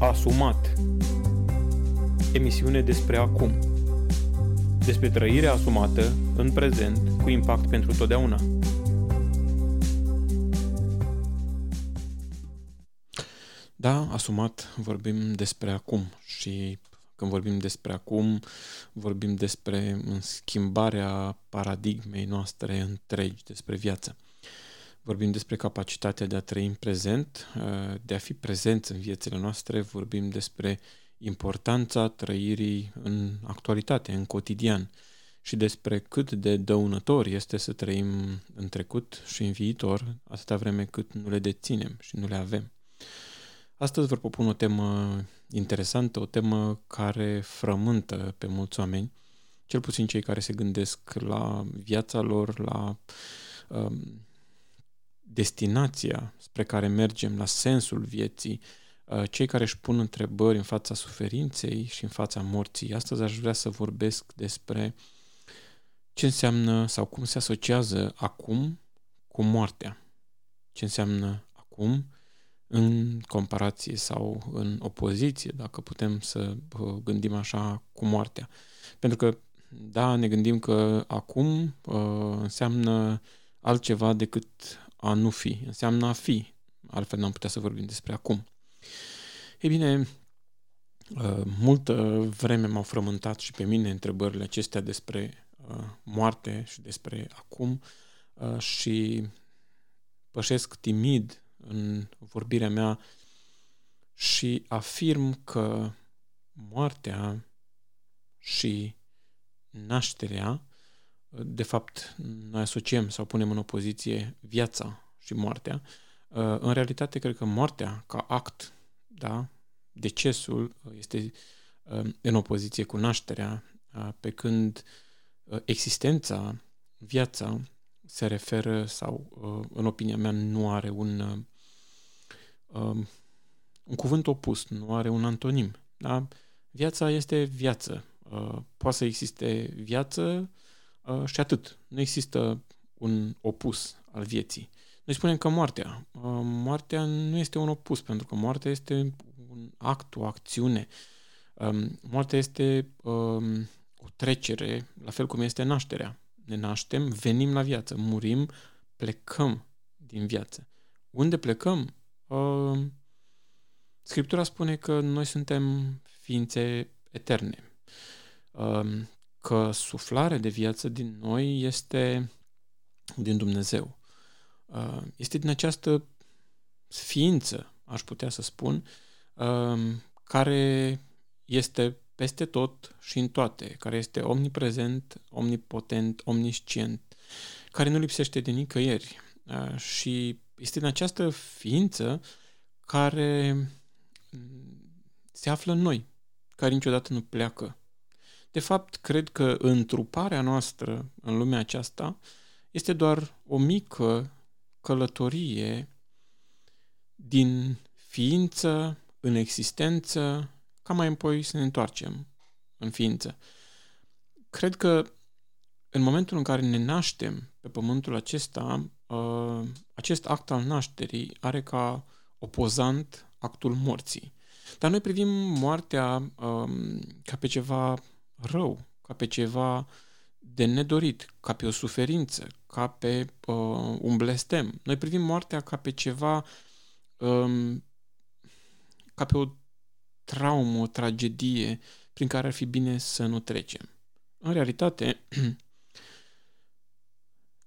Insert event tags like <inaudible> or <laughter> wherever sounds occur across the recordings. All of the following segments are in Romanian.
Asumat Emisiune despre acum Despre trăirea asumată în prezent cu impact pentru totdeauna Da, asumat, vorbim despre acum și când vorbim despre acum, vorbim despre schimbarea paradigmei noastre întregi despre viață. Vorbim despre capacitatea de a trăi în prezent, uh, de a fi prezent în viețile noastre, vorbim despre importanța trăirii în actualitate, în cotidian și despre cât de dăunător este să trăim în trecut și în viitor, atâta vreme cât nu le deținem și nu le avem. Astăzi vă propun o temă interesantă, o temă care frământă pe mulți oameni, cel puțin cei care se gândesc la viața lor, la um, destinația spre care mergem, la sensul vieții, uh, cei care își pun întrebări în fața suferinței și în fața morții. Astăzi aș vrea să vorbesc despre ce înseamnă sau cum se asociază acum cu moartea. Ce înseamnă acum în comparație sau în opoziție, dacă putem să uh, gândim așa, cu moartea. Pentru că, da, ne gândim că acum uh, înseamnă altceva decât a nu fi, înseamnă a fi. Altfel n-am putea să vorbim despre acum. Ei bine, uh, multă vreme m-au frământat și pe mine întrebările acestea despre uh, moarte și despre acum uh, și pășesc timid în vorbirea mea și afirm că moartea și nașterea de fapt, noi asociem sau punem în opoziție viața și moartea. Uh, în realitate, cred că moartea, ca act, da, decesul, este uh, în opoziție cu nașterea, uh, pe când existența, viața, se referă sau, în opinia mea, nu are un, um, un cuvânt opus, nu are un antonim. Da? Viața este viață. Poate să existe viață Uh, și atât. Nu există un opus al vieții. Noi spunem că moartea. Uh, moartea nu este un opus, pentru că moartea este un act, o acțiune. Um, moartea este um, o trecere, la fel cum este nașterea. Ne naștem, venim la viață, murim, plecăm din viață. Unde plecăm? Um, Scriptura spune că noi suntem ființe eterne că suflarea de viață din noi este din Dumnezeu. Uh, este din această ființă, aș putea să spun, um, care este peste tot și în toate, care este omniprezent, omnipotent, omniscient, care nu lipsește de nicăieri. Uh, și este în această ființă care se află în noi, care niciodată nu pleacă de fapt, cred că întruparea noastră în lumea aceasta este doar o mică călătorie din ființă în existență, ca mai apoi să ne întoarcem în ființă. Cred că în momentul în care ne naștem pe pământul acesta, uh, acest act al nașterii are ca opozant actul morții. Dar noi privim moartea um, ca pe ceva rău, ca pe ceva de nedorit, ca pe o suferință, ca pe uh, un blestem. Noi privim moartea ca pe ceva, um, ca pe o traumă, o tragedie prin care ar fi bine să nu trecem. În realitate, <clears throat>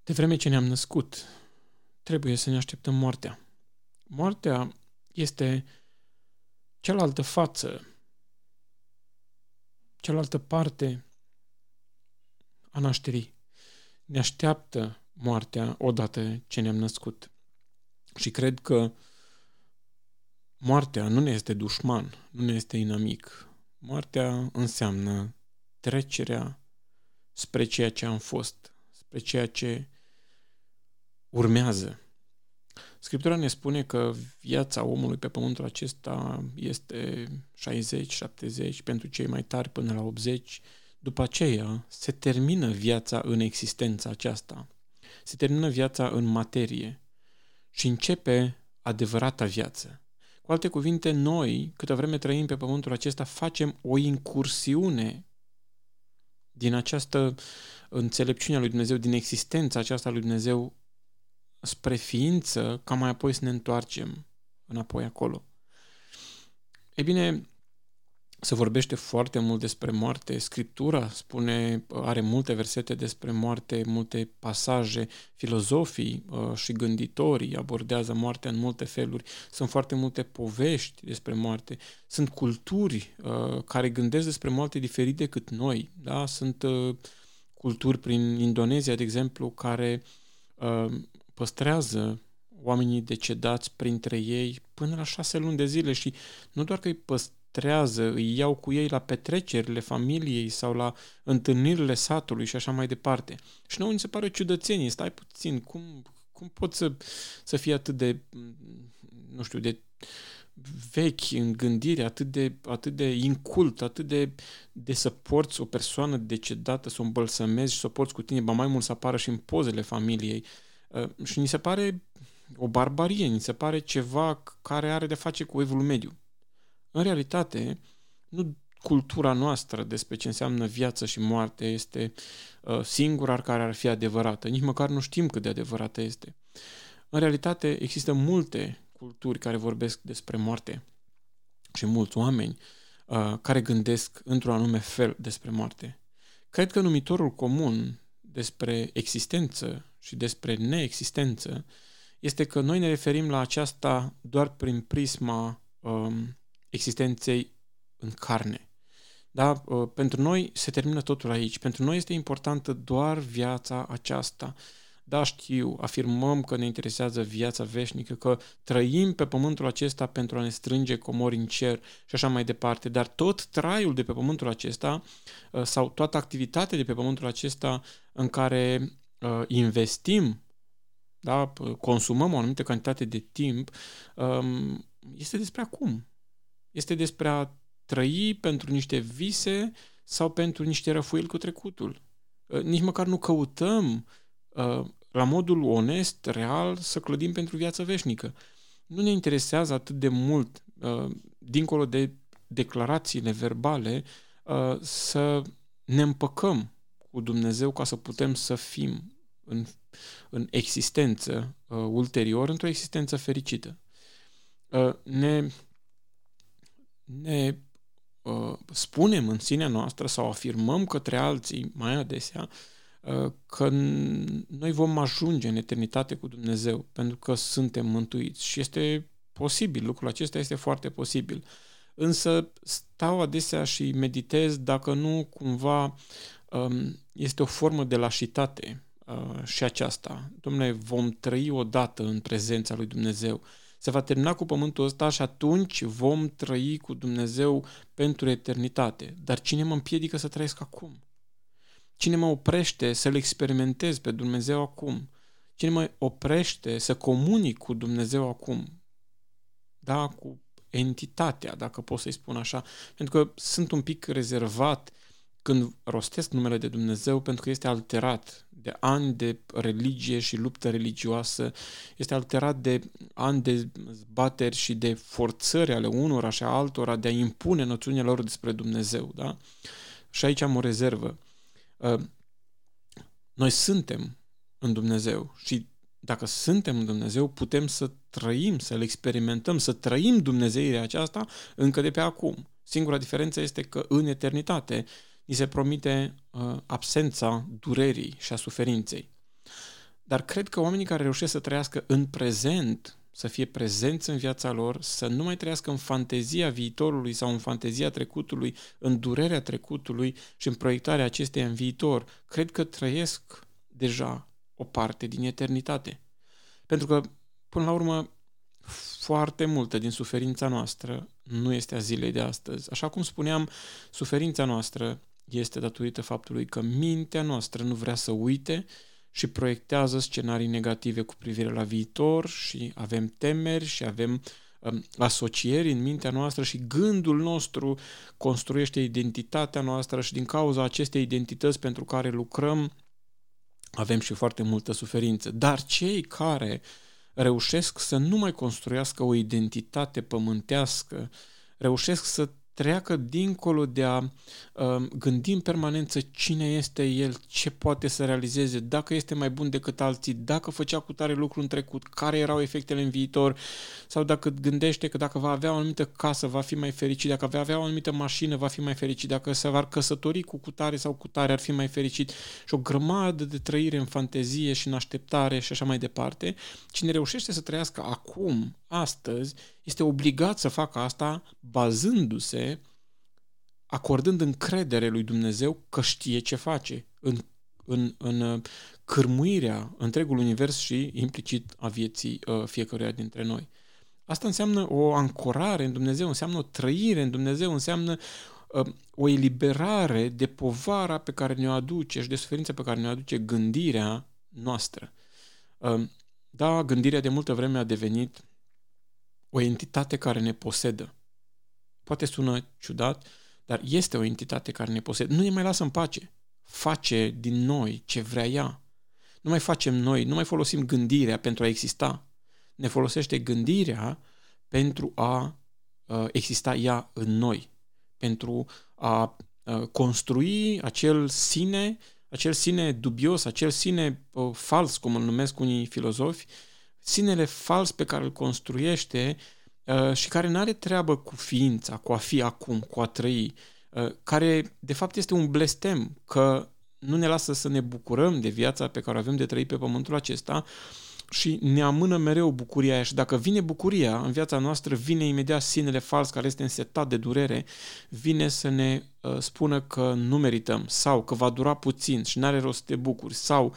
de vreme ce ne-am născut, trebuie să ne așteptăm moartea. Moartea este cealaltă față cealaltă parte a nașterii. Ne așteaptă moartea odată ce ne-am născut. Și cred că moartea nu ne este dușman, nu ne este inamic. Moartea înseamnă trecerea spre ceea ce am fost, spre ceea ce urmează. Scriptura ne spune că viața omului pe pământul acesta este 60-70, pentru cei mai tari până la 80. După aceea se termină viața în existența aceasta. Se termină viața în materie și începe adevărata viață. Cu alte cuvinte, noi, câtă vreme trăim pe pământul acesta, facem o incursiune din această înțelepciune a lui Dumnezeu, din existența aceasta a lui Dumnezeu spre ființă, ca mai apoi să ne întoarcem înapoi acolo. E bine, se vorbește foarte mult despre moarte. Scriptura spune, are multe versete despre moarte, multe pasaje. Filozofii uh, și gânditorii abordează moartea în multe feluri. Sunt foarte multe povești despre moarte. Sunt culturi uh, care gândesc despre moarte diferit decât noi. Da? Sunt uh, culturi prin Indonezia, de exemplu, care păstrează oamenii decedați printre ei până la șase luni de zile și nu doar că îi păstrează, trează, îi iau cu ei la petrecerile familiei sau la întâlnirile satului și așa mai departe. Și nouă ni se pare o ciudățenie, stai puțin, cum, cum pot să, să fie atât de, nu știu, de vechi în gândire, atât de, atât de incult, atât de, de să porți o persoană decedată, să o îmbălsămezi și să o porți cu tine, ba mai mult să apară și în pozele familiei. Uh, și ni se pare o barbarie, ni se pare ceva care are de face cu evul mediu. În realitate, nu cultura noastră despre ce înseamnă viață și moarte este uh, singura care ar fi adevărată. Nici măcar nu știm cât de adevărată este. În realitate, există multe culturi care vorbesc despre moarte și mulți oameni uh, care gândesc într-un anume fel despre moarte. Cred că numitorul comun despre existență și despre neexistență este că noi ne referim la aceasta doar prin prisma um, existenței în carne. Da? Uh, pentru noi se termină totul aici. Pentru noi este importantă doar viața aceasta. Da, știu, afirmăm că ne interesează viața veșnică, că trăim pe pământul acesta pentru a ne strânge comori în cer și așa mai departe, dar tot traiul de pe pământul acesta uh, sau toată activitatea de pe pământul acesta în care uh, investim, da, consumăm o anumită cantitate de timp, um, este despre acum. Este despre a trăi pentru niște vise sau pentru niște răfuieli cu trecutul. Uh, nici măcar nu căutăm uh, la modul onest, real, să clădim pentru viață veșnică. Nu ne interesează atât de mult, uh, dincolo de declarațiile verbale, să ne împăcăm cu Dumnezeu ca să putem să fim în, în existență ulterior, într-o existență fericită. Ne ne uh, spunem în sinea noastră sau afirmăm către alții mai adesea uh, că noi vom ajunge în eternitate cu Dumnezeu pentru că suntem mântuiți și este posibil, lucrul acesta este foarte posibil. Însă stau adesea și meditez dacă nu cumva um, este o formă de lașitate uh, și aceasta. Domnule, vom trăi odată în prezența lui Dumnezeu se va termina cu pământul ăsta și atunci vom trăi cu Dumnezeu pentru eternitate. Dar cine mă împiedică să trăiesc acum? Cine mă oprește să-L experimentez pe Dumnezeu acum? Cine mă oprește să comunic cu Dumnezeu acum? Da, cu entitatea, dacă pot să-i spun așa. Pentru că sunt un pic rezervat când rostesc numele de Dumnezeu pentru că este alterat de ani de religie și luptă religioasă, este alterat de ani de zbateri și de forțări ale unora și a altora de a impune noțiunile lor despre Dumnezeu. Da? Și aici am o rezervă. Uh, noi suntem în Dumnezeu și dacă suntem în Dumnezeu, putem să trăim, să-L experimentăm, să trăim Dumnezeirea aceasta încă de pe acum. Singura diferență este că în eternitate ni se promite uh, absența durerii și a suferinței. Dar cred că oamenii care reușesc să trăiască în prezent, să fie prezenți în viața lor, să nu mai trăiască în fantezia viitorului sau în fantezia trecutului, în durerea trecutului și în proiectarea acesteia în viitor, cred că trăiesc deja o parte din eternitate. Pentru că, până la urmă, foarte multă din suferința noastră nu este a zilei de astăzi. Așa cum spuneam, suferința noastră este datorită faptului că mintea noastră nu vrea să uite și proiectează scenarii negative cu privire la viitor și avem temeri și avem um, asocieri în mintea noastră și gândul nostru construiește identitatea noastră și din cauza acestei identități pentru care lucrăm avem și foarte multă suferință. Dar cei care reușesc să nu mai construiască o identitate pământească, reușesc să treacă dincolo de a uh, gândi în permanență cine este el, ce poate să realizeze, dacă este mai bun decât alții, dacă făcea cu tare lucru în trecut, care erau efectele în viitor, sau dacă gândește că dacă va avea o anumită casă va fi mai fericit, dacă va avea o anumită mașină va fi mai fericit, dacă se va căsători cu cutare sau cu tare ar fi mai fericit și o grămadă de trăire în fantezie și în așteptare și așa mai departe. Cine reușește să trăiască acum, astăzi, este obligat să facă asta bazându-se, acordând încredere lui Dumnezeu că știe ce face în, în, în uh, cârmuirea întregului univers și implicit a vieții uh, fiecăruia dintre noi. Asta înseamnă o ancorare în Dumnezeu, înseamnă o trăire în Dumnezeu, înseamnă uh, o eliberare de povara pe care ne-o aduce și de suferința pe care ne-o aduce gândirea noastră. Uh, da, gândirea de multă vreme a devenit o entitate care ne posedă. Poate sună ciudat, dar este o entitate care ne posedă. Nu ne mai lasă în pace. Face din noi ce vrea ea. Nu mai facem noi, nu mai folosim gândirea pentru a exista. Ne folosește gândirea pentru a uh, exista ea în noi, pentru a uh, construi acel sine, acel sine dubios, acel sine uh, fals, cum îl numesc unii filozofi, sinele fals pe care îl construiește uh, și care nu are treabă cu ființa, cu a fi acum, cu a trăi, uh, care de fapt este un blestem că nu ne lasă să ne bucurăm de viața pe care o avem de trăit pe pământul acesta și ne amână mereu bucuria aia. Și dacă vine bucuria în viața noastră, vine imediat sinele fals care este însetat de durere, vine să ne uh, spună că nu merităm sau că va dura puțin și nu are rost să te bucuri sau uh,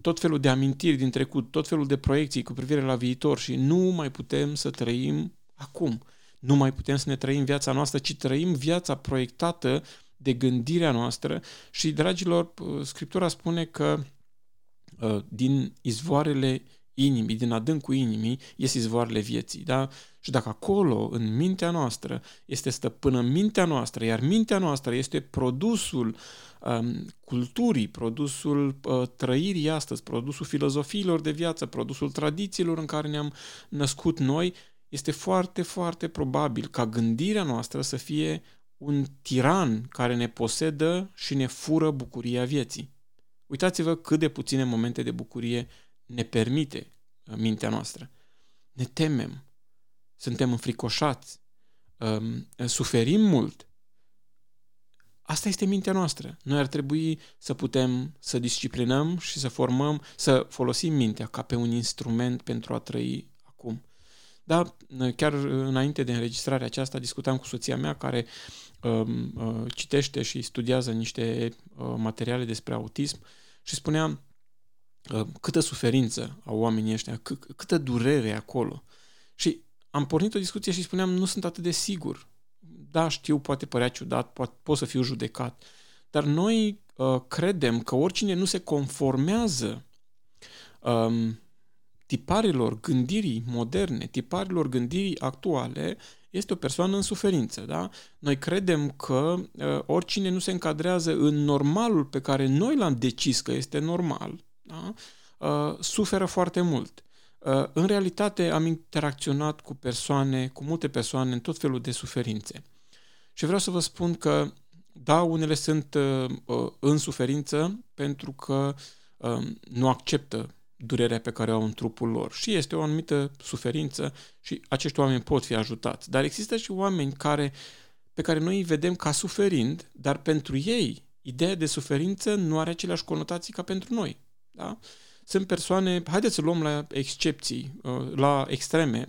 tot felul de amintiri din trecut, tot felul de proiecții cu privire la viitor și nu mai putem să trăim acum. Nu mai putem să ne trăim viața noastră, ci trăim viața proiectată de gândirea noastră și, dragilor, uh, Scriptura spune că Uh, din izvoarele inimii, din adâncul inimii, ies izvoarele vieții. Da? Și dacă acolo, în mintea noastră, este stăpână mintea noastră, iar mintea noastră este produsul um, culturii, produsul uh, trăirii astăzi, produsul filozofiilor de viață, produsul tradițiilor în care ne-am născut noi, este foarte, foarte probabil ca gândirea noastră să fie un tiran care ne posedă și ne fură bucuria vieții. Uitați-vă cât de puține momente de bucurie ne permite uh, mintea noastră. Ne temem, suntem înfricoșați, um, suferim mult. Asta este mintea noastră. Noi ar trebui să putem să disciplinăm și să formăm, să folosim mintea ca pe un instrument pentru a trăi acum. Da, chiar înainte de înregistrarea aceasta discutam cu soția mea care um, uh, citește și studiază niște uh, materiale despre autism și spunea uh, câtă suferință au oamenii ăștia, c- câtă durere acolo. Și am pornit o discuție și spuneam, nu sunt atât de sigur. Da, știu, poate părea ciudat, poate, pot să fiu judecat, dar noi uh, credem că oricine nu se conformează um, tiparilor gândirii moderne, tiparilor gândirii actuale, este o persoană în suferință. Da? Noi credem că uh, oricine nu se încadrează în normalul pe care noi l-am decis că este normal, da? uh, suferă foarte mult. Uh, în realitate am interacționat cu persoane, cu multe persoane în tot felul de suferințe. Și vreau să vă spun că, da, unele sunt uh, uh în suferință pentru că uh, nu acceptă durerea pe care o au în trupul lor. Și este o anumită suferință și acești oameni pot fi ajutați. Dar există și oameni care, pe care noi îi vedem ca suferind, dar pentru ei ideea de suferință nu are aceleași conotații ca pentru noi. Da? Sunt persoane, haideți să luăm la excepții, uh, la extreme,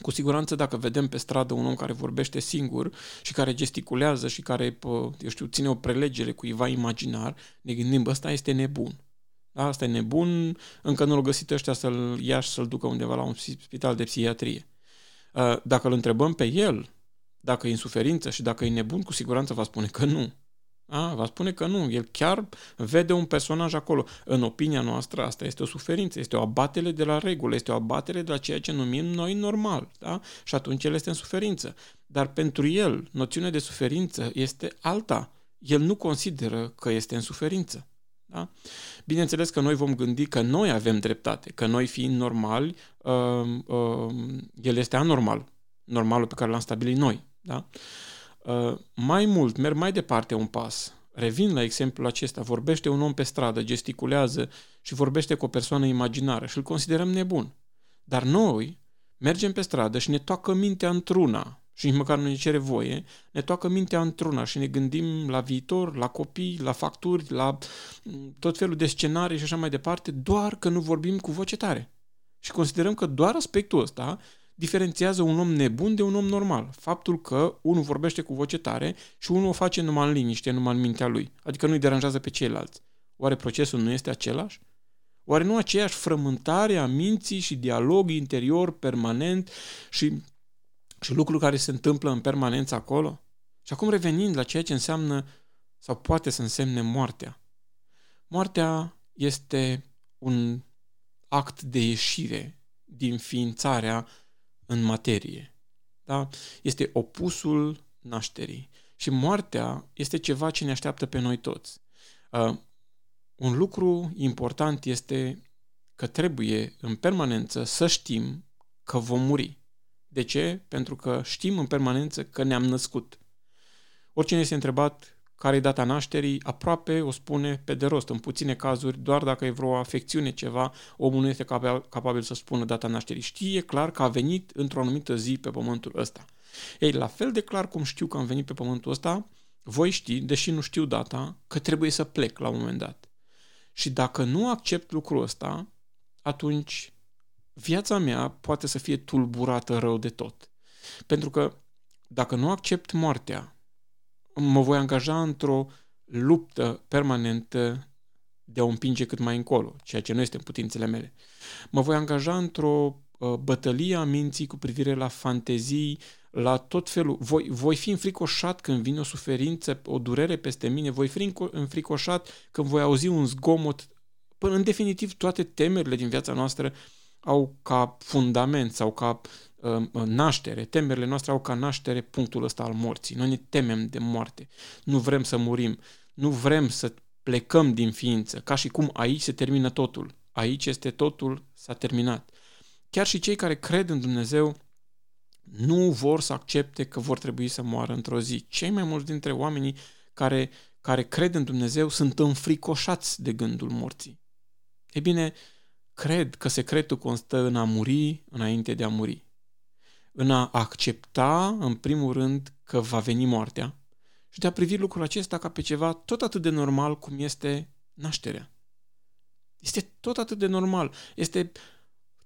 cu siguranță dacă vedem pe stradă un om care vorbește singur și care gesticulează și care, eu știu, ține o prelegere cuiva imaginar, ne gândim, bă, ăsta este nebun. Asta e nebun, încă nu l-au găsit ăștia să-l ia și să-l ducă undeva la un spital de psihiatrie. Uh, dacă îl întrebăm pe el, dacă e în suferință și dacă e nebun, cu siguranță va spune că nu. A, va spune că nu. El chiar vede un personaj acolo. În opinia noastră, asta este o suferință, este o abatere de la regulă, este o abatere de la ceea ce numim noi normal. Da? Și atunci el este în suferință. Dar pentru el, noțiunea de suferință este alta. El nu consideră că este în suferință. Da? Bineînțeles că noi vom gândi că noi avem dreptate, că noi fiind normali, uh, uh, el este anormal, normalul pe care l-am stabilit noi. Da? Uh, mai mult, merg mai departe un pas. Revin la exemplul acesta. Vorbește un om pe stradă, gesticulează și vorbește cu o persoană imaginară și îl considerăm nebun. Dar noi mergem pe stradă și ne toacă mintea într-una și nici măcar nu ne cere voie, ne toacă mintea într-una și ne gândim la viitor, la copii, la facturi, la mm, tot felul de scenarii și așa mai departe, doar că nu vorbim cu voce tare. Și considerăm că doar aspectul ăsta diferențiază un om nebun de un om normal. Faptul că unul vorbește cu voce tare și unul o face numai în liniște, numai în mintea lui. Adică nu-i deranjează pe ceilalți. Oare procesul nu este același? Oare nu aceeași frământare a minții și dialog interior permanent și, și lucruri care se întâmplă în permanență acolo? Și acum revenind la ceea ce înseamnă sau poate să însemne moartea. Moartea este un act de ieșire din ființarea în materie. Da? Este opusul nașterii. Și moartea este ceva ce ne așteaptă pe noi toți. Uh, un lucru important este că trebuie în permanență să știm că vom muri. De ce? Pentru că știm în permanență că ne-am născut. Oricine este întrebat care e data nașterii, aproape o spune pe de rost. În puține cazuri, doar dacă e vreo afecțiune ceva, omul nu este capabil să spună data nașterii. Știe clar că a venit într-o anumită zi pe pământul ăsta. Ei, la fel de clar cum știu că am venit pe pământul ăsta, voi ști, deși nu știu data, că trebuie să plec la un moment dat. Și dacă nu accept lucrul ăsta, atunci viața mea poate să fie tulburată rău de tot. Pentru că dacă nu accept moartea, mă voi angaja într-o luptă permanentă de a o împinge cât mai încolo, ceea ce nu este în putințele mele. Mă voi angaja într-o uh, bătălie a minții cu privire la fantezii, la tot felul. Voi, voi fi înfricoșat când vine o suferință, o durere peste mine, voi fi înfricoșat când voi auzi un zgomot. Până în definitiv, toate temerile din viața noastră au ca fundament sau ca uh, naștere, temerile noastre au ca naștere punctul ăsta al morții. Noi ne temem de moarte. Nu vrem să murim. Nu vrem să plecăm din ființă, ca și cum aici se termină totul. Aici este totul, s-a terminat. Chiar și cei care cred în Dumnezeu nu vor să accepte că vor trebui să moară într-o zi. Cei mai mulți dintre oamenii care, care cred în Dumnezeu sunt înfricoșați de gândul morții. E bine, cred că secretul constă în a muri înainte de a muri. În a accepta, în primul rând, că va veni moartea și de a privi lucrul acesta ca pe ceva tot atât de normal cum este nașterea. Este tot atât de normal. Este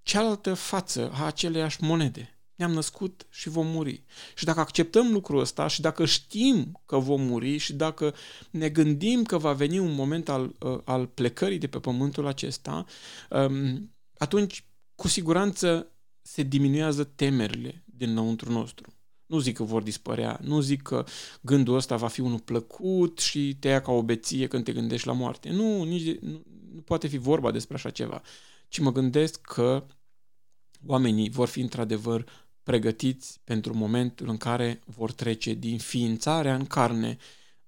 cealaltă față a aceleiași monede ne-am născut și vom muri. Și dacă acceptăm lucrul ăsta și dacă știm că vom muri și dacă ne gândim că va veni un moment al, uh, al plecării de pe pământul acesta, um, atunci cu siguranță se diminuează temerile din lăuntru nostru. Nu zic că vor dispărea, nu zic că gândul ăsta va fi unul plăcut și te ia ca o beție când te gândești la moarte. Nu, nici de, nu, nu poate fi vorba despre așa ceva. Ci mă gândesc că oamenii vor fi într-adevăr pregătiți pentru momentul în care vor trece din ființarea în carne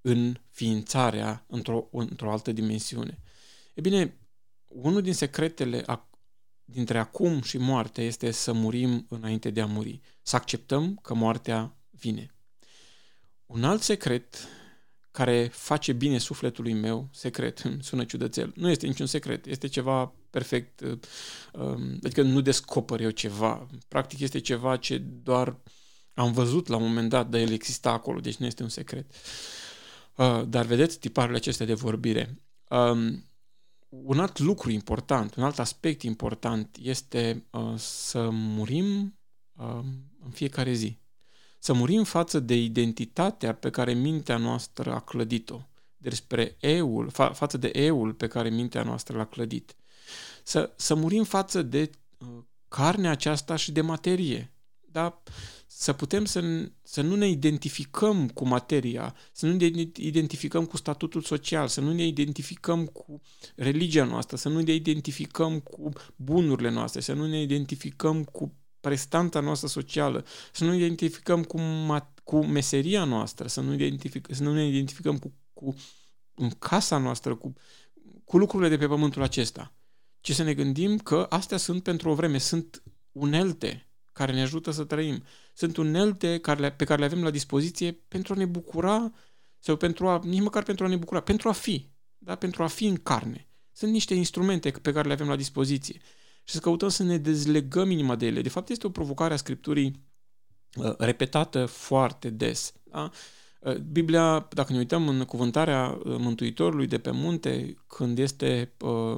în ființarea într-o, într-o altă dimensiune. E bine, unul din secretele a, dintre acum și moarte este să murim înainte de a muri, să acceptăm că moartea vine. Un alt secret care face bine sufletului meu, secret, <laughs> sună ciudățel, nu este niciun secret, este ceva perfect, uh, um, adică nu descoper eu ceva, practic este ceva ce doar am văzut la un moment dat, dar el exista acolo, deci nu este un secret. Uh, dar vedeți tiparele acestea de vorbire. Um, un alt lucru important, un alt aspect important este uh, să murim um, în fiecare zi să murim față de identitatea pe care mintea noastră a clădit-o, despre eul, fa- față de eul pe care mintea noastră l-a clădit. Să, să murim față de uh, carnea aceasta și de materie. Da? Să putem să, să nu ne identificăm cu materia, să nu ne identificăm cu statutul social, să nu ne identificăm cu religia noastră, să nu ne identificăm cu bunurile noastre, să nu ne identificăm cu prestanța noastră socială, să nu ne identificăm cu, cu meseria noastră, să nu, identific, să nu ne identificăm cu, cu în casa noastră, cu, cu lucrurile de pe pământul acesta, ci să ne gândim că astea sunt pentru o vreme, sunt unelte care ne ajută să trăim. Sunt unelte care le, pe care le avem la dispoziție pentru a ne bucura sau pentru a, nici măcar pentru a ne bucura, pentru a fi, da? pentru a fi în carne. Sunt niște instrumente pe care le avem la dispoziție și să căutăm să ne dezlegăm inima de ele. De fapt, este o provocare a Scripturii uh, repetată foarte des. Da? Uh, Biblia, dacă ne uităm în cuvântarea uh, Mântuitorului de pe munte, când este uh,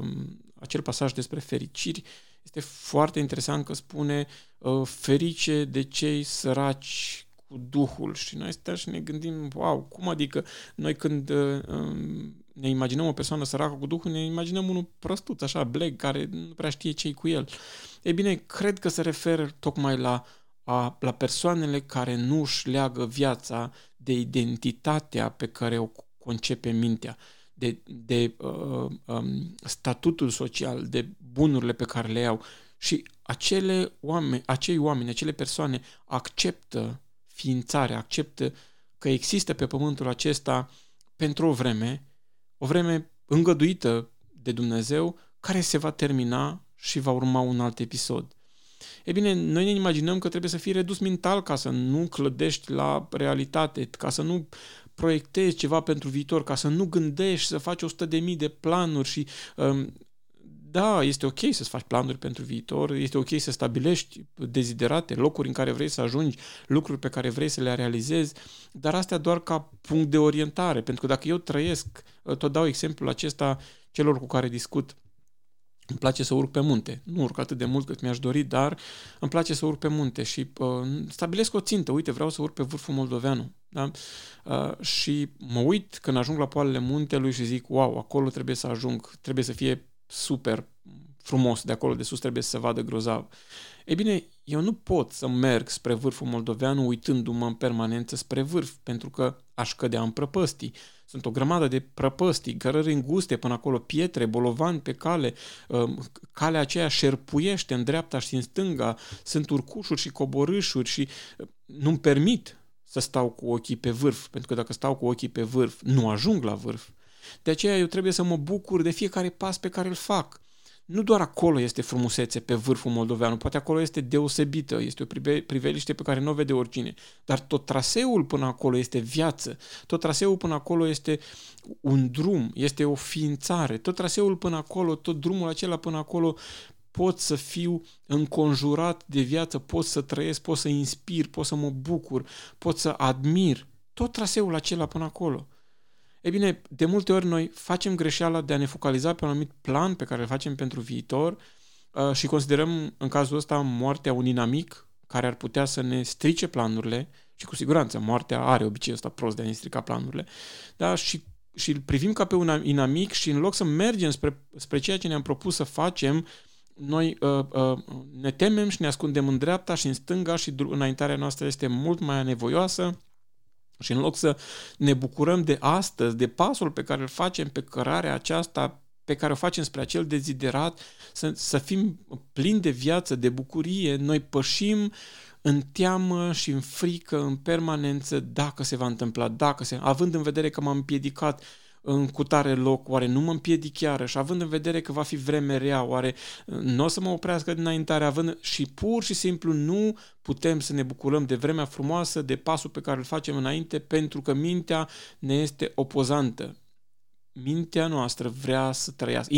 acel pasaj despre fericiri, este foarte interesant că spune uh, ferice de cei săraci cu Duhul. Și noi stăm și ne gândim, wow, cum adică noi când uh, um, ne imaginăm o persoană săracă cu Duhul, ne imaginăm unul prostuț, așa, bleg, care nu prea știe ce cu el. Ei bine, cred că se referă tocmai la, a, la persoanele care nu își leagă viața de identitatea pe care o concepe mintea, de, de uh, um, statutul social, de bunurile pe care le iau. Și acele oameni, acei oameni, acele persoane acceptă ființarea, acceptă că există pe pământul acesta pentru o vreme, o vreme îngăduită de Dumnezeu, care se va termina și va urma un alt episod. E bine, noi ne imaginăm că trebuie să fii redus mental ca să nu clădești la realitate, ca să nu proiectezi ceva pentru viitor, ca să nu gândești să faci 100 de mii de planuri și um, da, este ok să-ți faci planuri pentru viitor, este ok să stabilești deziderate, locuri în care vrei să ajungi, lucruri pe care vrei să le realizezi, dar astea doar ca punct de orientare, pentru că dacă eu trăiesc, tot dau exemplul acesta celor cu care discut, îmi place să urc pe munte. Nu urc atât de mult cât mi-aș dori, dar îmi place să urc pe munte și uh, stabilesc o țintă. Uite, vreau să urc pe vârful Moldoveanu. Da? Uh, și mă uit când ajung la poalele muntelui și zic, wow, acolo trebuie să ajung, trebuie să fie super frumos, de acolo de sus trebuie să se vadă grozav. Ei bine, eu nu pot să merg spre vârful moldoveanu uitându-mă în permanență spre vârf, pentru că aș cădea în prăpăstii. Sunt o grămadă de prăpăstii, cărări înguste până acolo, pietre, bolovani pe cale, um, calea aceea șerpuiește în dreapta și în stânga, sunt urcușuri și coborâșuri și uh, nu-mi permit să stau cu ochii pe vârf, pentru că dacă stau cu ochii pe vârf, nu ajung la vârf. De aceea eu trebuie să mă bucur de fiecare pas pe care îl fac. Nu doar acolo este frumusețe pe vârful moldoveanu, poate acolo este deosebită, este o priveliște pe care nu o vede oricine, dar tot traseul până acolo este viață, tot traseul până acolo este un drum, este o ființare, tot traseul până acolo, tot drumul acela până acolo pot să fiu înconjurat de viață, pot să trăiesc, pot să inspir, pot să mă bucur, pot să admir tot traseul acela până acolo. E bine, de multe ori noi facem greșeala de a ne focaliza pe un anumit plan pe care îl facem pentru viitor uh, și considerăm în cazul ăsta moartea un inamic care ar putea să ne strice planurile și cu siguranță moartea are obiceiul ăsta prost de a ne strica planurile, da? și, și îl privim ca pe un inamic și în loc să mergem spre, spre ceea ce ne-am propus să facem, noi uh, uh, ne temem și ne ascundem în dreapta și în stânga și înaintarea noastră este mult mai anevoioasă. Și în loc să ne bucurăm de astăzi, de pasul pe care îl facem pe cărarea aceasta pe care o facem spre acel deziderat, să, să fim plini de viață, de bucurie, noi pășim în teamă și în frică, în permanență, dacă se va întâmpla, dacă se... având în vedere că m-am împiedicat în cutare loc, oare nu mă împiedic chiar și având în vedere că va fi vreme rea, oare nu o să mă oprească dinaintare, având și pur și simplu nu putem să ne bucurăm de vremea frumoasă, de pasul pe care îl facem înainte, pentru că mintea ne este opozantă. Mintea noastră vrea să trăiască.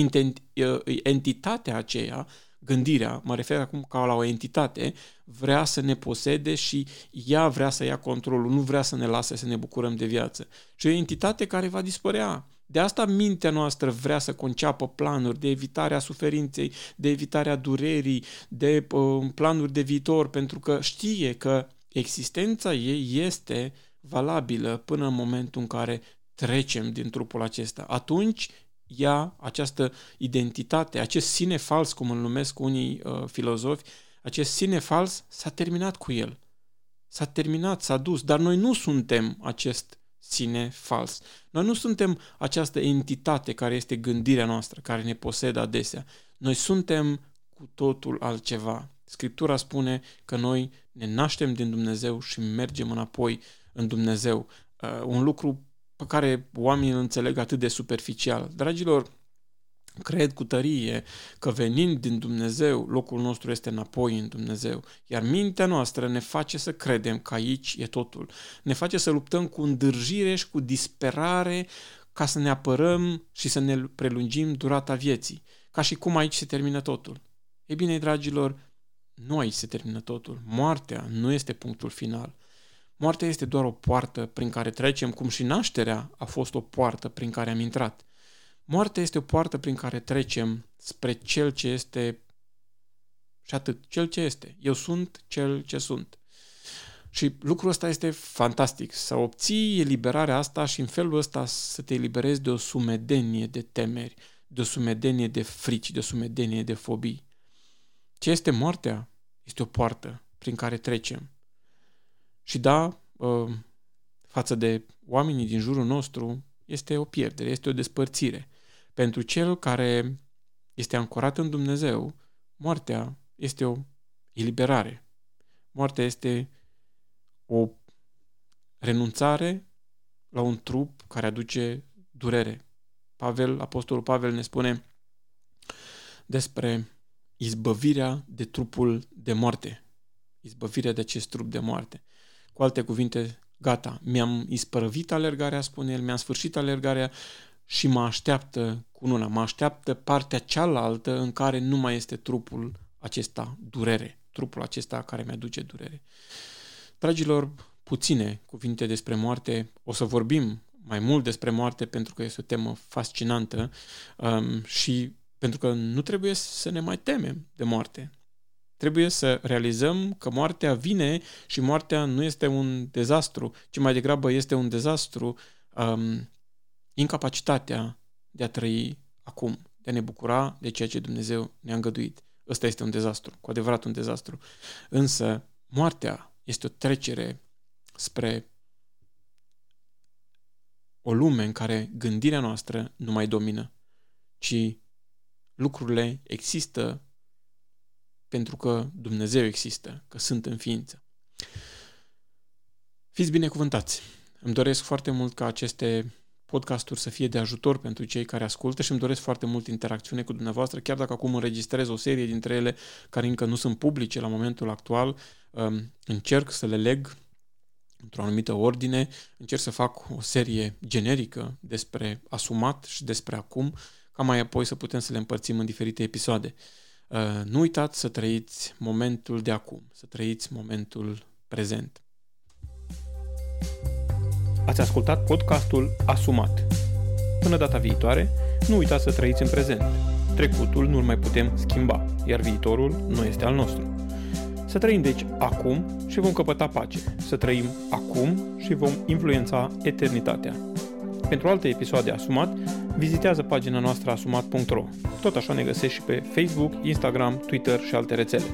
Entitatea aceea gândirea, mă refer acum ca la o entitate, vrea să ne posede și ea vrea să ia controlul, nu vrea să ne lase să ne bucurăm de viață. Și o entitate care va dispărea. De asta mintea noastră vrea să conceapă planuri de evitarea suferinței, de evitarea durerii, de uh, planuri de viitor, pentru că știe că existența ei este valabilă până în momentul în care trecem din trupul acesta. Atunci ea, această identitate, acest sine fals, cum îl numesc unii uh, filozofi, acest sine fals s-a terminat cu el. S-a terminat, s-a dus, dar noi nu suntem acest sine fals. Noi nu suntem această entitate care este gândirea noastră, care ne posedă adesea. Noi suntem cu totul altceva. Scriptura spune că noi ne naștem din Dumnezeu și mergem înapoi în Dumnezeu. Uh, un lucru pe care oamenii îl înțeleg atât de superficial. Dragilor, Cred cu tărie că venind din Dumnezeu, locul nostru este înapoi în Dumnezeu. Iar mintea noastră ne face să credem că aici e totul. Ne face să luptăm cu îndârjire și cu disperare ca să ne apărăm și să ne prelungim durata vieții. Ca și cum aici se termină totul. Ei bine, dragilor, nu aici se termină totul. Moartea nu este punctul final. Moartea este doar o poartă prin care trecem, cum și nașterea a fost o poartă prin care am intrat. Moartea este o poartă prin care trecem spre cel ce este și atât, cel ce este. Eu sunt cel ce sunt. Și lucrul ăsta este fantastic, să obții eliberarea asta și în felul ăsta să te eliberezi de o sumedenie de temeri, de o sumedenie de frici, de o sumedenie de fobii. Ce este moartea? Este o poartă prin care trecem. Și da, ă, față de oamenii din jurul nostru, este o pierdere, este o despărțire. Pentru cel care este ancorat în Dumnezeu, moartea este o eliberare. Moartea este o renunțare la un trup care aduce durere. Pavel, Apostolul Pavel ne spune despre izbăvirea de trupul de moarte. Izbăvirea de acest trup de moarte. Cu alte cuvinte, gata, mi-am ispărăvit alergarea, spune el, mi-am sfârșit alergarea și mă așteaptă cununa, mă așteaptă partea cealaltă în care nu mai este trupul acesta durere, trupul acesta care mi-aduce durere. Dragilor, puține cuvinte despre moarte, o să vorbim mai mult despre moarte pentru că este o temă fascinantă um, și pentru că nu trebuie să ne mai temem de moarte. Trebuie să realizăm că moartea vine și moartea nu este un dezastru, ci mai degrabă este un dezastru um, incapacitatea de a trăi acum, de a ne bucura de ceea ce Dumnezeu ne-a îngăduit. Ăsta este un dezastru, cu adevărat un dezastru. Însă, moartea este o trecere spre o lume în care gândirea noastră nu mai domină, ci lucrurile există pentru că Dumnezeu există, că sunt în ființă. Fiți binecuvântați! Îmi doresc foarte mult ca aceste podcasturi să fie de ajutor pentru cei care ascultă și îmi doresc foarte mult interacțiune cu dumneavoastră, chiar dacă acum înregistrez o serie dintre ele care încă nu sunt publice la momentul actual, um, încerc să le leg într-o anumită ordine, încerc să fac o serie generică despre asumat și despre acum, ca mai apoi să putem să le împărțim în diferite episoade. Uh, nu uitați să trăiți momentul de acum, să trăiți momentul prezent. Ați ascultat podcastul Asumat. Până data viitoare, nu uitați să trăiți în prezent. Trecutul nu-l mai putem schimba, iar viitorul nu este al nostru. Să trăim deci acum și vom căpăta pace. Să trăim acum și vom influența eternitatea. Pentru alte episoade Asumat, vizitează pagina noastră asumat.ro. Tot așa ne găsești și pe Facebook, Instagram, Twitter și alte rețele.